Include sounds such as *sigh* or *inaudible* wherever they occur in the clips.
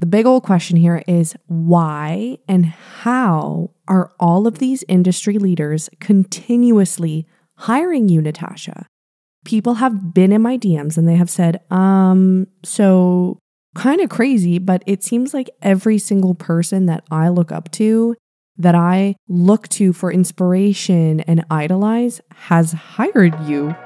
The big old question here is why and how are all of these industry leaders continuously hiring you, Natasha? People have been in my DMs and they have said, um, so kind of crazy, but it seems like every single person that I look up to, that I look to for inspiration and idolize, has hired you.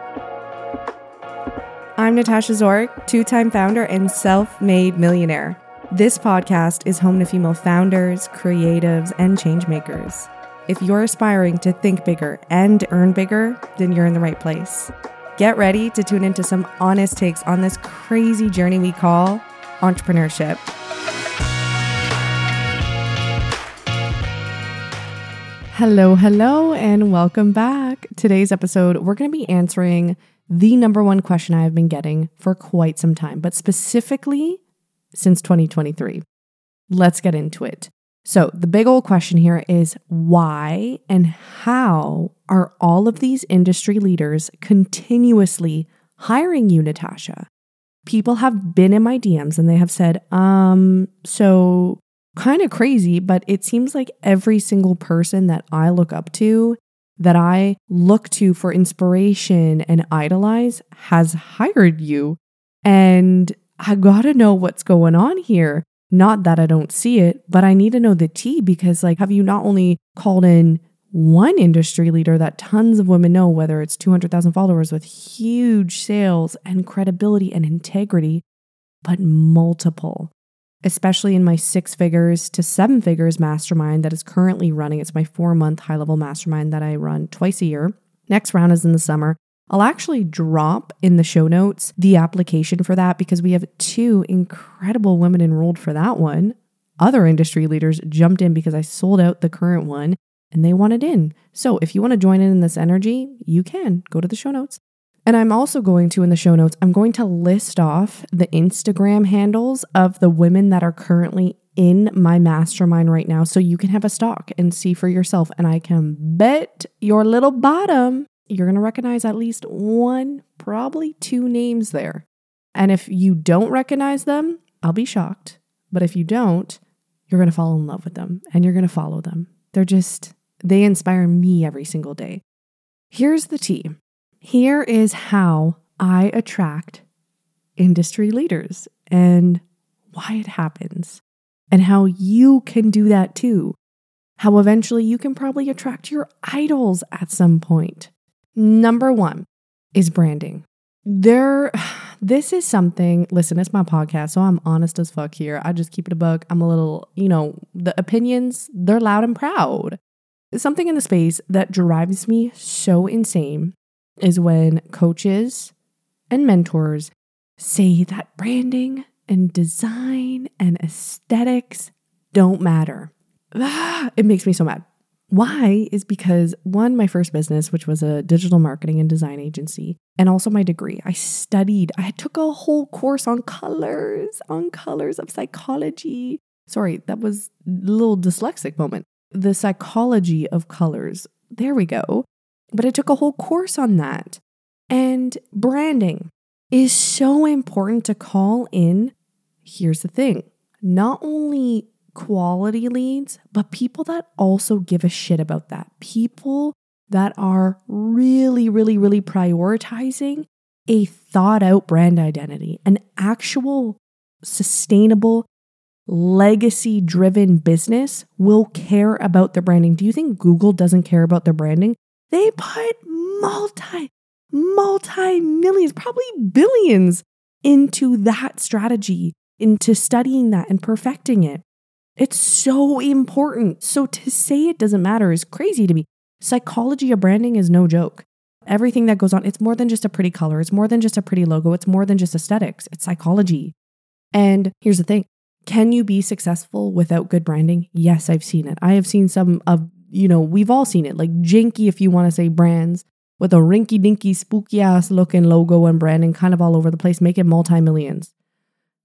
I'm Natasha Zorik, two time founder and self made millionaire. This podcast is home to female founders, creatives, and changemakers. If you're aspiring to think bigger and earn bigger, then you're in the right place. Get ready to tune into some honest takes on this crazy journey we call entrepreneurship. Hello, hello, and welcome back. Today's episode, we're going to be answering the number one question I have been getting for quite some time, but specifically since 2023. Let's get into it. So, the big old question here is why and how are all of these industry leaders continuously hiring you, Natasha? People have been in my DMs and they have said, um, so kind of crazy, but it seems like every single person that I look up to, that I look to for inspiration and idolize, has hired you. And I gotta know what's going on here. Not that I don't see it, but I need to know the tea because, like, have you not only called in one industry leader that tons of women know, whether it's 200,000 followers with huge sales and credibility and integrity, but multiple, especially in my six figures to seven figures mastermind that is currently running. It's my four month high level mastermind that I run twice a year. Next round is in the summer. I'll actually drop in the show notes the application for that because we have two incredible women enrolled for that one. Other industry leaders jumped in because I sold out the current one and they wanted in. So if you want to join in in this energy, you can go to the show notes. And I'm also going to, in the show notes, I'm going to list off the Instagram handles of the women that are currently in my mastermind right now so you can have a stock and see for yourself. And I can bet your little bottom you're going to recognize at least one, probably two names there. And if you don't recognize them, I'll be shocked. But if you don't, you're going to fall in love with them and you're going to follow them. They're just, they inspire me every single day. Here's the tea. Here is how I attract industry leaders and why it happens, and how you can do that too. How eventually you can probably attract your idols at some point. Number one is branding. There, *sighs* this is something, listen, it's my podcast, so I'm honest as fuck here. I just keep it a buck. I'm a little, you know, the opinions, they're loud and proud. Something in the space that drives me so insane is when coaches and mentors say that branding and design and aesthetics don't matter. *sighs* It makes me so mad. Why is because one, my first business, which was a digital marketing and design agency, and also my degree. I studied, I took a whole course on colors, on colors of psychology. Sorry, that was a little dyslexic moment. The psychology of colors. There we go. But I took a whole course on that. And branding is so important to call in. Here's the thing not only quality leads, but people that also give a shit about that. People that are really, really, really prioritizing a thought out brand identity, an actual sustainable, legacy driven business will care about their branding. Do you think Google doesn't care about their branding? They put multi, multi millions, probably billions into that strategy, into studying that and perfecting it. It's so important. So to say it doesn't matter is crazy to me. Psychology of branding is no joke. Everything that goes on, it's more than just a pretty color, it's more than just a pretty logo, it's more than just aesthetics, it's psychology. And here's the thing can you be successful without good branding? Yes, I've seen it. I have seen some of, you know, we've all seen it, like janky, if you want to say brands, with a rinky dinky, spooky ass looking logo and branding kind of all over the place, making multi millions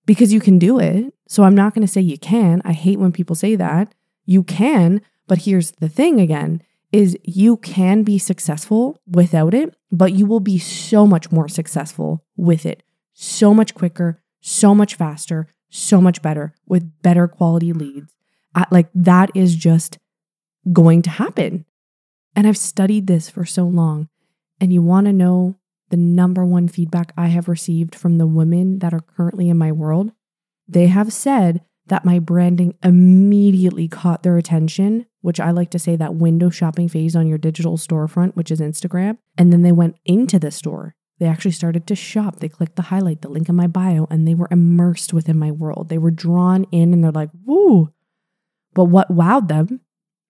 because you can do it. So I'm not going to say you can. I hate when people say that. You can, but here's the thing again is you can be successful without it, but you will be so much more successful with it. So much quicker, so much faster, so much better with better quality leads. Uh, like that is just going to happen. And I've studied this for so long. And you want to know the number one feedback I have received from the women that are currently in my world? They have said that my branding immediately caught their attention, which I like to say that window shopping phase on your digital storefront, which is Instagram. And then they went into the store. They actually started to shop. They clicked the highlight, the link in my bio, and they were immersed within my world. They were drawn in and they're like, woo. But what wowed them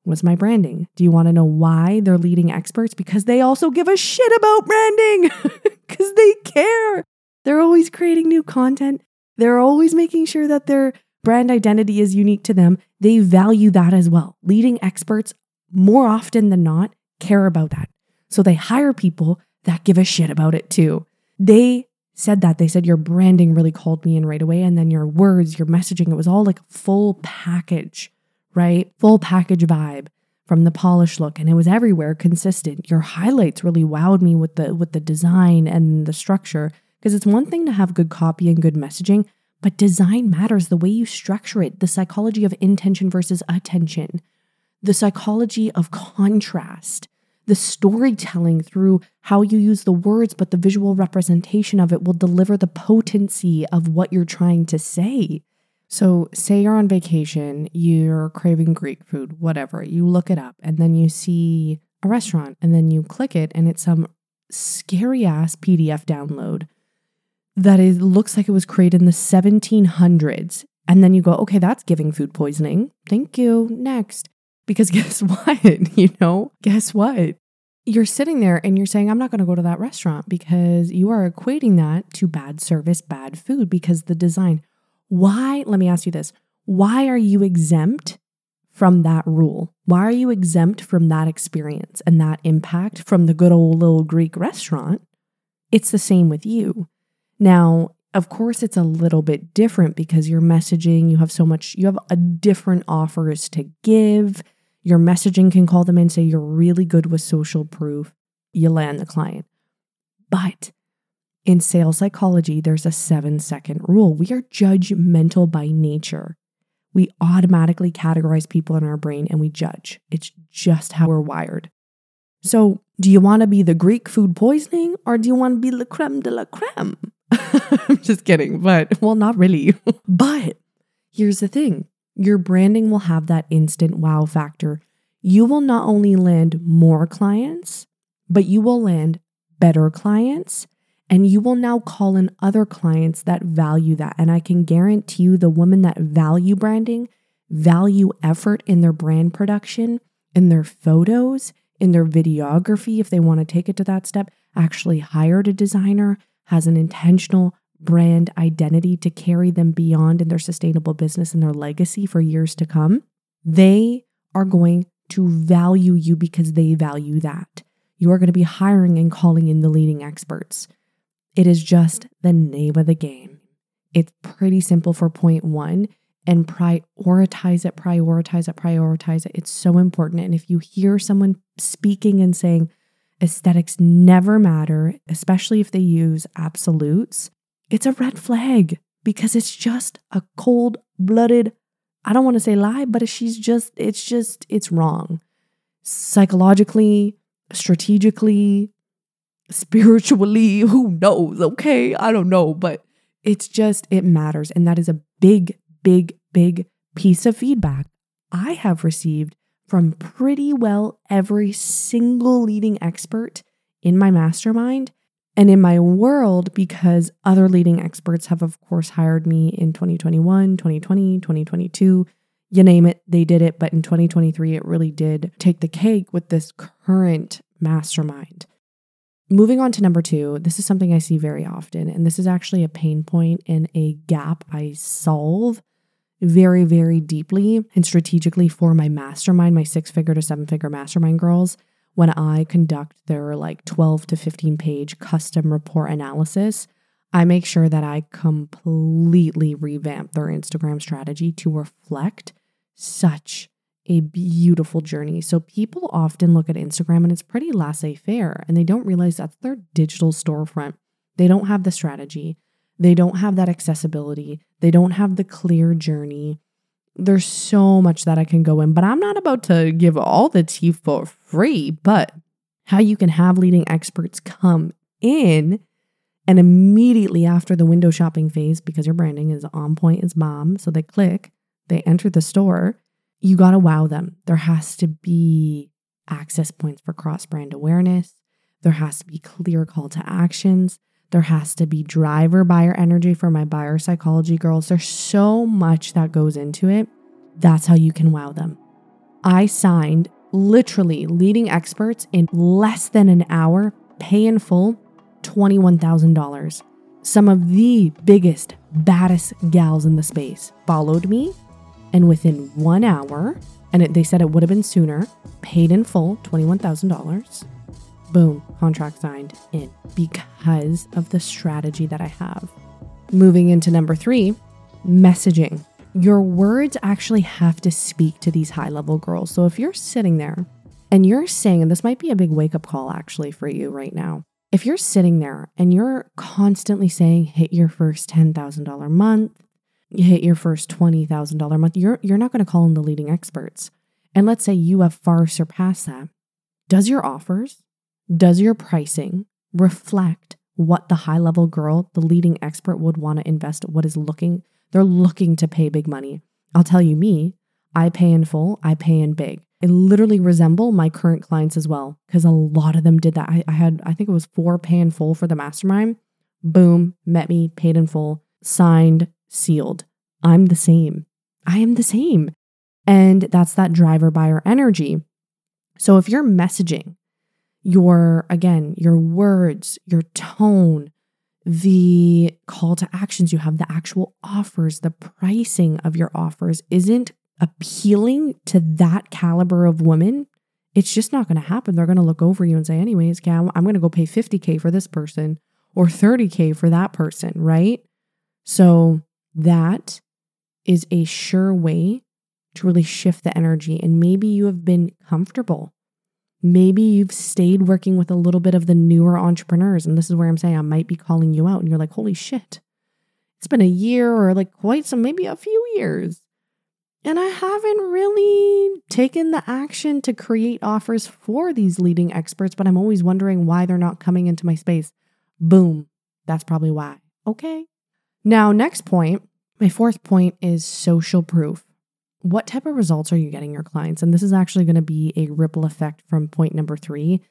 was my branding. Do you want to know why they're leading experts? Because they also give a shit about branding, *laughs* because they care. They're always creating new content. They're always making sure that their brand identity is unique to them. They value that as well. Leading experts, more often than not, care about that. So they hire people that give a shit about it too. They said that. They said your branding really called me in right away. And then your words, your messaging, it was all like full package right? Full package vibe from the polish look and it was everywhere consistent. Your highlights really wowed me with the with the design and the structure because it's one thing to have good copy and good messaging, but design matters the way you structure it, the psychology of intention versus attention, the psychology of contrast, the storytelling through how you use the words, but the visual representation of it will deliver the potency of what you're trying to say. So, say you're on vacation, you're craving Greek food, whatever, you look it up, and then you see a restaurant, and then you click it, and it's some scary ass PDF download that is looks like it was created in the 1700s. And then you go, okay, that's giving food poisoning. Thank you. Next. Because *laughs* guess what? *laughs* you know, guess what? You're sitting there and you're saying, I'm not going to go to that restaurant because you are equating that to bad service, bad food because the design. Why, let me ask you this why are you exempt from that rule? Why are you exempt from that experience and that impact from the good old little Greek restaurant? It's the same with you. Now, of course, it's a little bit different because your messaging, you have so much, you have a different offers to give. Your messaging can call them and say you're really good with social proof. You land the client. But in sales psychology, there's a seven second rule. We are judgmental by nature. We automatically categorize people in our brain and we judge. It's just how we're wired. So, do you want to be the Greek food poisoning or do you want to be la creme de la creme? *laughs* I'm just kidding, but well, not really. *laughs* but here's the thing your branding will have that instant wow factor. You will not only land more clients, but you will land better clients and you will now call in other clients that value that. And I can guarantee you the women that value branding, value effort in their brand production, in their photos, in their videography, if they want to take it to that step, actually hired a designer, has an intentional brand identity to carry them beyond in their sustainable business and their legacy for years to come. They are going to value you because they value that. You are going to be hiring and calling in the leading experts. It is just the name of the game. It's pretty simple for point one and prioritize it, prioritize it, prioritize it. It's so important. And if you hear someone speaking and saying aesthetics never matter, especially if they use absolutes, it's a red flag because it's just a cold blooded, I don't want to say lie, but she's just, it's just, it's wrong. Psychologically, strategically, spiritually, *laughs* who knows? Okay, I don't know, but it's just, it matters. And that is a big, big, big piece of feedback I have received from pretty well every single leading expert in my mastermind and in my world because other leading experts have, of course, hired me in 2021, 2020, 2022. You name it, they did it. But in 2023, it really did take the cake with this current mastermind. Moving on to number two, this is something I see very often, and this is actually a pain point and a gap I solve very, very deeply and strategically for my mastermind, my six figure to seven figure mastermind girls. When I conduct their like 12 to 15 page custom report analysis, I make sure that I completely revamp their Instagram strategy to reflect such a beautiful journey. So people often look at Instagram and it's pretty laissez faire and they don't realize that's their digital storefront. They don't have the strategy. They don't have that accessibility. They don't have the clear journey. There's so much that I can go in, but I'm not about to give all the tea for free. But how you can have leading experts come in and immediately after the window shopping phase, because your branding is on point as mom, so they click, they enter the store, you got to wow them. There has to be access points for cross brand awareness. There has to be clear call to actions. There has to be driver buyer energy for my buyer psychology girls. There's so much that goes into it. That's how you can wow them. I signed literally leading experts in less than an hour, pay in full, $21,000. Some of the biggest, baddest gals in the space followed me, and within one hour, and it, they said it would have been sooner, paid in full $21,000 boom, contract signed in because of the strategy that I have. Moving into number three, messaging. Your words actually have to speak to these high level girls. So if you're sitting there and you're saying, and this might be a big wake up call actually for you right now, if you're sitting there and you're constantly saying, hit your first $10,000 month, you hit your first $20,000 month, you're, you're not going to call in the leading experts. And let's say you have far surpassed that. Does your offers, does your pricing reflect what the high level girl, the leading expert would want to invest, what is looking? They're looking to pay big money. I'll tell you, me, I pay in full, I pay in big. I literally resemble my current clients as well because a lot of them did that. I, I, had, I think it was four pay in full for the mastermind. Boom, met me, paid in full, signed, sealed. I'm the same. I am the same. And that's that driver buyer energy. So if you're messaging your, again, your words, your tone, the call to actions you have, the actual offers, the pricing of your offers isn't appealing to that caliber of woman, it's just not going to happen. They're going to look over you and say, anyways, Cam, I'm going to go pay 50K for this person or 30K for that person, right? So that is a sure way to really shift the energy. And maybe you have been comfortable Maybe you've stayed working with a little bit of the newer entrepreneurs. And this is where I'm saying I might be calling you out. And you're like, holy shit, it's been a year or like quite some, maybe a few years. And I haven't really taken the action to create offers for these leading experts, but I'm always wondering why they're not coming into my space. Boom. That's probably why. Okay. Now, next point, my fourth point is social proof what type of results are you getting your clients? And this is actually going to be a ripple effect from point number three.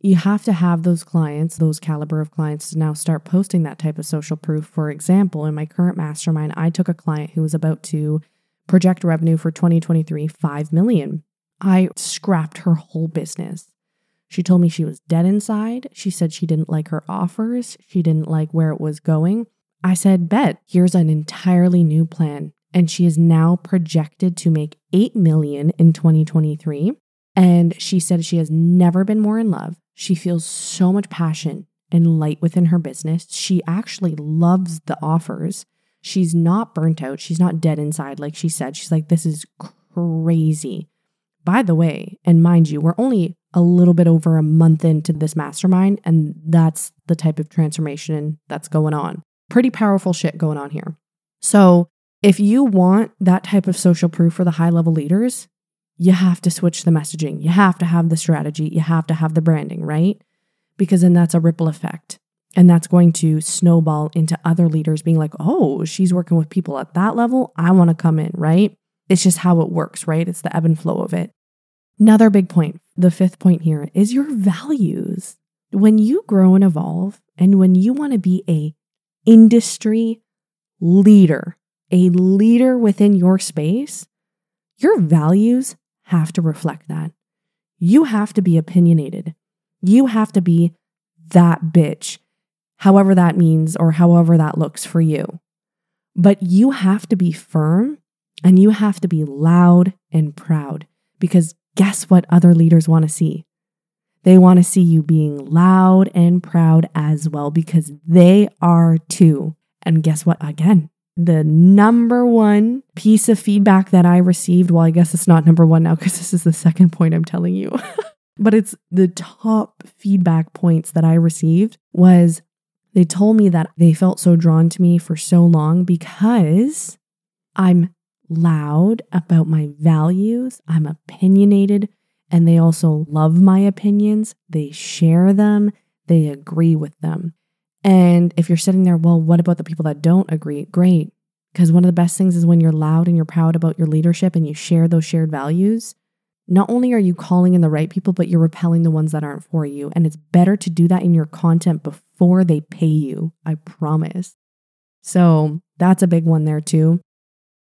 You have to have those clients, those caliber of clients, to now start posting that type of social proof. For example, in my current mastermind, I took a client who was about to project revenue for 2023 5 million. I scrapped her whole business. She told me she was dead inside. She said she didn't like her offers. She didn't like where it was going. I said, Bet, here's an entirely new plan and she is now projected to make 8 million in 2023 and she said she has never been more in love. She feels so much passion and light within her business. She actually loves the offers. She's not burnt out. She's not dead inside like she said. She's like this is crazy. By the way and mind you we're only a little bit over a month into this mastermind and that's the type of transformation that's going on. Pretty powerful shit going on here. So if you want that type of social proof for the high level leaders, you have to switch the messaging. You have to have the strategy. You have to have the branding, right? Because then that's a ripple effect. And that's going to snowball into other leaders being like, oh, she's working with people at that level. I want to come in, right? It's just how it works, right? It's the ebb and flow of it. Another big point, the fifth point here is your values. When you grow and evolve and when you want to be a industry leader, a leader within your space, your values have to reflect that. You have to be opinionated. You have to be that bitch, however that means or however that looks for you. But you have to be firm and you have to be loud and proud because guess what other leaders want to see? They want to see you being loud and proud as well because they are too. And guess what? Again, the number one piece of feedback that I received, well, I guess it's not number one now because this is the second point I'm telling you, *laughs* but it's the top feedback points that I received was They told me that they felt so drawn to me for so long because I'm loud about my values, I'm opinionated, and they also love my opinions. They share them, they agree with them. And if you're sitting there, well, what about the people that don't agree? Great. Because one of the best things is when you're loud and you're proud about your leadership and you share those shared values, not only are you calling in the right people, but you're repelling the ones that aren't for you. And it's better to do that in your content before they pay you. I promise. So that's a big one there too.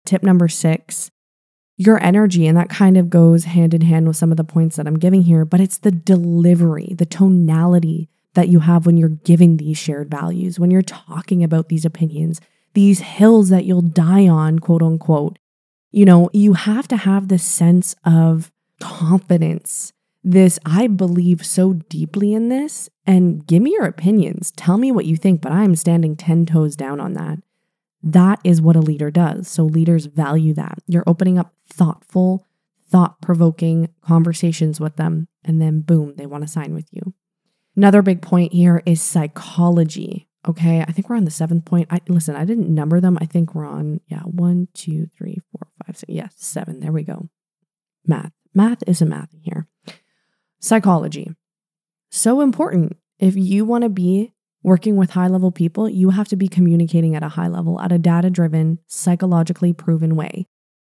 Tip number six your energy. And that kind of goes hand in hand with some of the points that I'm giving here, but it's the delivery, the tonality that you have when you're giving these shared values, when you're talking about these opinions, these hills that you'll die on, quote unquote. You know, you have to have this sense of confidence. This, I believe so deeply in this, and give me your opinions. Tell me what you think, but I'm standing 10 toes down on that. That is what a leader does. So leaders value that. You're opening up thoughtful, thought provoking conversations with them, and then boom, they want to sign with you. Another big point here is psychology. Okay, I think we're on the seventh point. I listen, I didn't number them. I think we're on, yeah, one, two, three, four, five, six. Yes, seven. There we go. Math. Math is a math here. Psychology. So important. If you want to be working with high level people, you have to be communicating at a high level, at a data driven, psychologically proven way.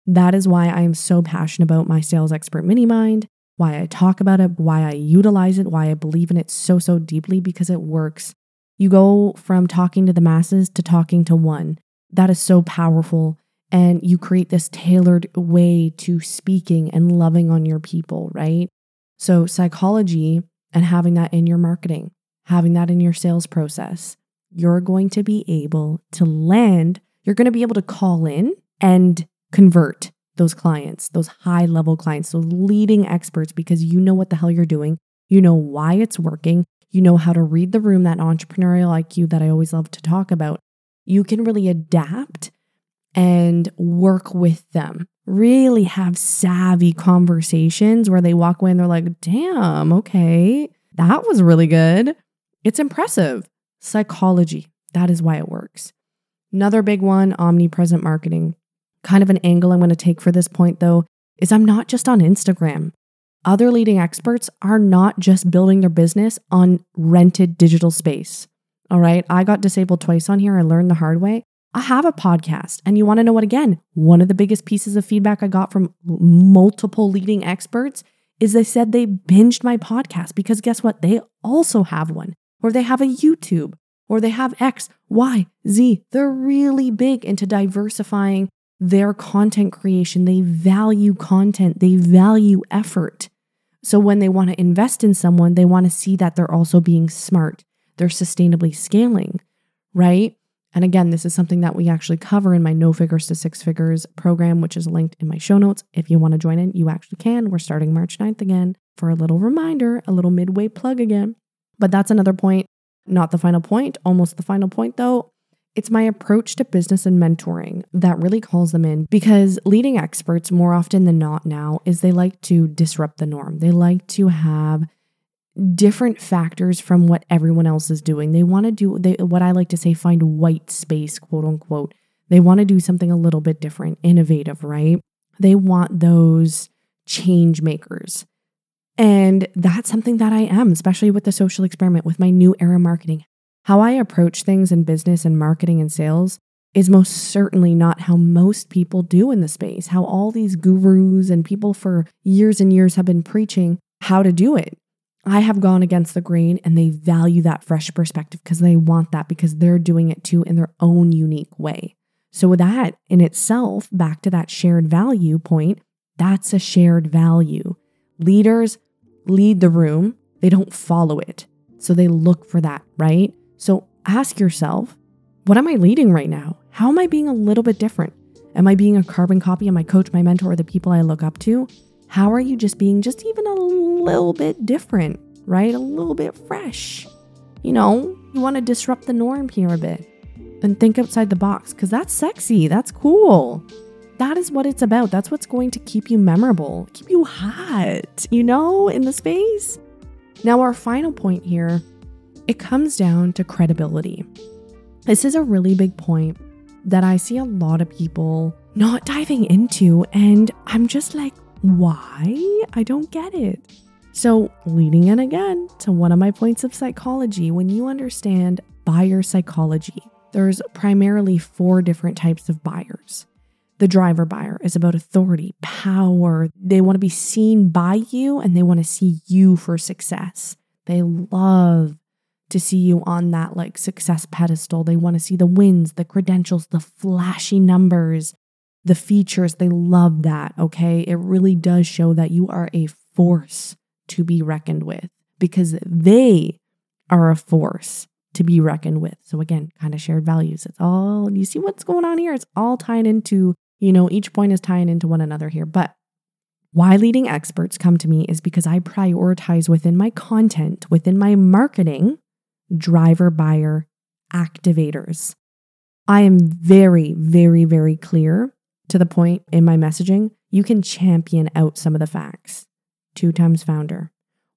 That is why I am so passionate about my sales expert mini mind, why I talk about it, why I utilize it, why I believe in it so, so deeply because it works. You go from talking to the masses to talking to one. That is so powerful and you create this tailored way to speaking and loving on your people, right? So, psychology and having that in your marketing, having that in your sales process, you're going to be able to land, you're going to be able to call in and convert those clients, those high level clients, those leading experts, because you know what the hell you're doing. You know why it's working. You know how to read the room, that entrepreneurial IQ that I always love to talk about. You can really adapt and work with them. Really have savvy conversations where they walk away and they're like, damn, okay, that was really good. It's impressive. Psychology, that is why it works. Another big one omnipresent marketing. Kind of an angle I'm going to take for this point, though, is I'm not just on Instagram. Other leading experts are not just building their business on rented digital space. All right. I got disabled twice on here. I learned the hard way. I have a podcast. And you want to know what again? One of the biggest pieces of feedback I got from multiple leading experts is they said they binged my podcast because guess what? They also have one, or they have a YouTube, or they have X, Y, Z. They're really big into diversifying their content creation. They value content, they value effort. So when they want to invest in someone, they want to see that they're also being smart, they're sustainably scaling, right? And again, this is something that we actually cover in my No Figures to Six Figures program, which is linked in my show notes. If you want to join in, you actually can. We're starting March 9th again for a little reminder, a little midway plug again. But that's another point, not the final point, almost the final point though. It's my approach to business and mentoring that really calls them in because leading experts, more often than not now, is they like to disrupt the norm. They like to have different factors from what everyone else is doing. They want to do they, what I like to say find white space, quote unquote. They want to do something a little bit different, innovative, right? They want those change makers. And that's something that I am, especially with the social experiment, with my new era marketing. How I approach things in business and marketing and sales is most certainly not how most people do in the space, how all these gurus and people for years and years have been preaching how to do it. I have gone against the grain and they value that fresh perspective because they want that because they're doing it too in their own unique way. So, that in itself, back to that shared value point, that's a shared value. Leaders lead the room, they don't follow it. So, they look for that, right? So, ask yourself, what am I leading right now? How am I being a little bit different? Am I being a carbon copy of my coach, my mentor, or the people I look up to? How are you just being just even a little bit different, right? A little bit fresh. You know, you want to disrupt the norm here a bit and think outside the box because that's sexy. That's cool. That is what it's about. That's what's going to keep you memorable, keep you hot, you know, in the space. Now, our final point here it comes down to credibility. This is a really big point that I see a lot of people not diving into, and I'm just like, why? I don't get it. So, leading in again to one of my points of psychology, when you understand buyer psychology, there's primarily four different types of buyers. The driver buyer is about authority, power. They want to be seen by you and they want to see you for success. They love to see you on that like success pedestal. They want to see the wins, the credentials, the flashy numbers, the features. They love that. Okay. It really does show that you are a force to be reckoned with because they are a force to be reckoned with. So again, kind of shared values. It's all, you see what's going on here? It's all tying into, you know, each point is tying into one another here. But why leading experts come to me is because I prioritize within my content, within my marketing, driver buyer activators. I am very, very, very clear to the point in my messaging. You can champion out some of the facts. Two times founder,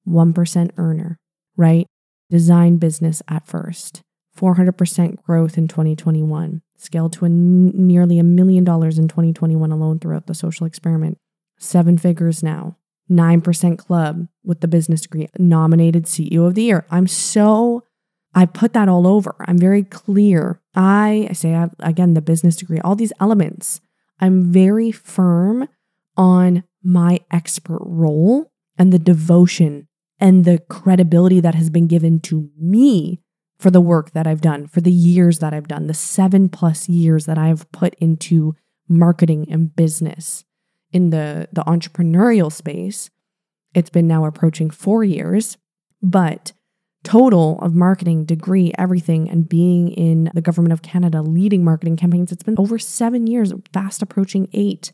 1% earner, right? Design business at first, 400% growth in 2021, scaled to a n- nearly a million dollars in 2021 alone throughout the social experiment. Seven figures now, 9% club with the business degree, nominated CEO of the year. I'm so I put that all over. I'm very clear. I, I say, I have, again, the business degree, all these elements. I'm very firm on my expert role and the devotion and the credibility that has been given to me for the work that I've done, for the years that I've done, the seven plus years that I've put into marketing and business in the, the entrepreneurial space. It's been now approaching four years, but total of marketing, degree, everything, and being in the government of Canada leading marketing campaigns, it's been over seven years, fast approaching eight.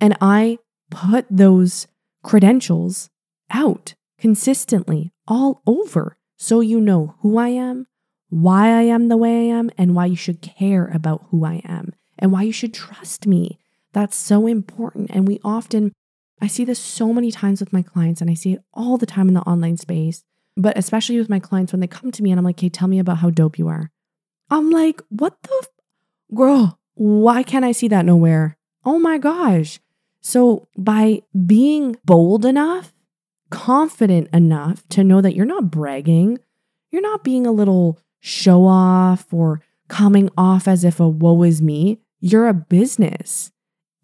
And I put those credentials out consistently all over so you know who I am, why I am the way I am, and why you should care about who I am and why you should trust me. That's so important. And we often, I see this so many times with my clients, and I see it all the time in the online space but especially with my clients when they come to me and I'm like, hey, tell me about how dope you are. I'm like, what the f- girl? Why can't I see that nowhere? Oh my gosh. So by being bold enough, confident enough to know that you're not bragging, you're not being a little show off or coming off as if a woe is me. You're a business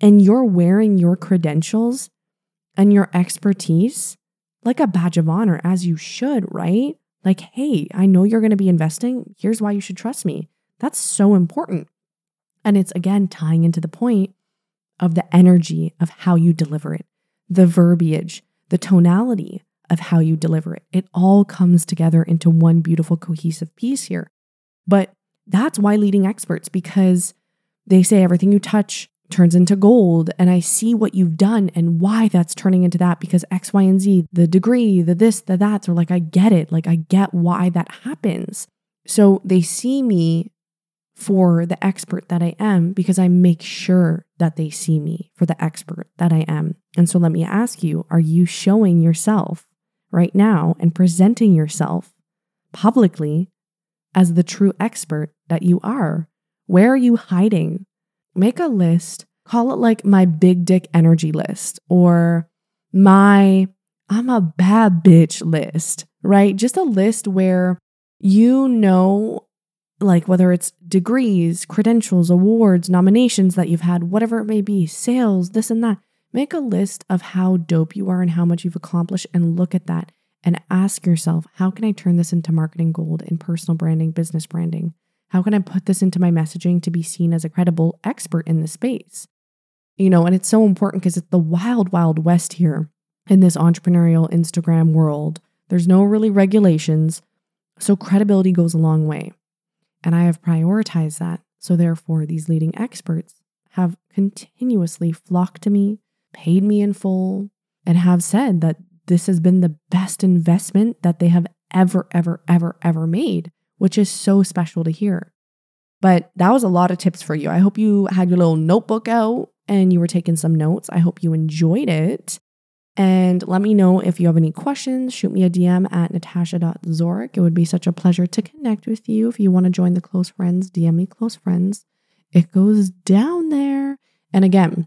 and you're wearing your credentials and your expertise like a badge of honor, as you should, right? Like, hey, I know you're going to be investing. Here's why you should trust me. That's so important. And it's again tying into the point of the energy of how you deliver it, the verbiage, the tonality of how you deliver it. It all comes together into one beautiful, cohesive piece here. But that's why leading experts, because they say everything you touch turns into gold and I see what you've done and why that's turning into that because X, Y, and Z, the degree, the this, the that. So, like, I get it. Like, I get why that happens. So, they see me for the expert that I am because I make sure that they see me for the expert that I am. And so, let me ask you are you showing yourself right now and presenting yourself publicly as the true expert that you are? Where are you hiding? Make a list, call it like my big dick energy list or my I'm a bad bitch list, right? Just a list where you know, like whether it's degrees, credentials, awards, nominations that you've had, whatever it may be, sales, this and that. Make a list of how dope you are and how much you've accomplished and look at that and ask yourself, how can I turn this into marketing gold in personal branding, business branding? How can I put this into my messaging to be seen as a credible expert in the space? You know, and it's so important because it's the wild, wild west here in this entrepreneurial Instagram world. There's no really regulations. So credibility goes a long way. And I have prioritized that. So therefore, these leading experts have continuously flocked to me, paid me in full, and have said that this has been the best investment that they have ever, ever, ever, ever made which is so special to hear. But that was a lot of tips for you. I hope you had your little notebook out and you were taking some notes. I hope you enjoyed it. And let me know if you have any questions. Shoot me a DM at natasha.zorik. It would be such a pleasure to connect with you. If you want to join the close friends, DM me close friends. It goes down there. And again,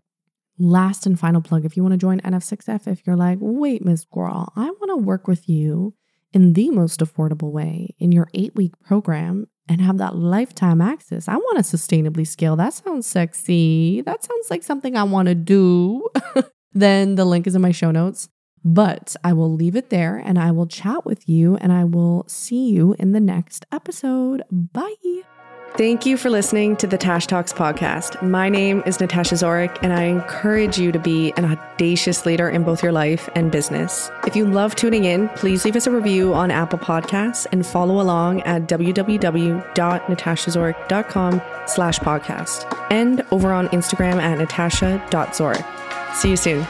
last and final plug if you want to join NF6F, if you're like, wait, Miss Squirrel, I want to work with you in the most affordable way in your eight week program and have that lifetime access. I want to sustainably scale. That sounds sexy. That sounds like something I want to do. *laughs* then the link is in my show notes. But I will leave it there and I will chat with you and I will see you in the next episode. Bye. Thank you for listening to the Tash Talks podcast. My name is Natasha Zorik, and I encourage you to be an audacious leader in both your life and business. If you love tuning in, please leave us a review on Apple Podcasts and follow along at www.natashazorik.com slash podcast and over on Instagram at natasha.zorik. See you soon.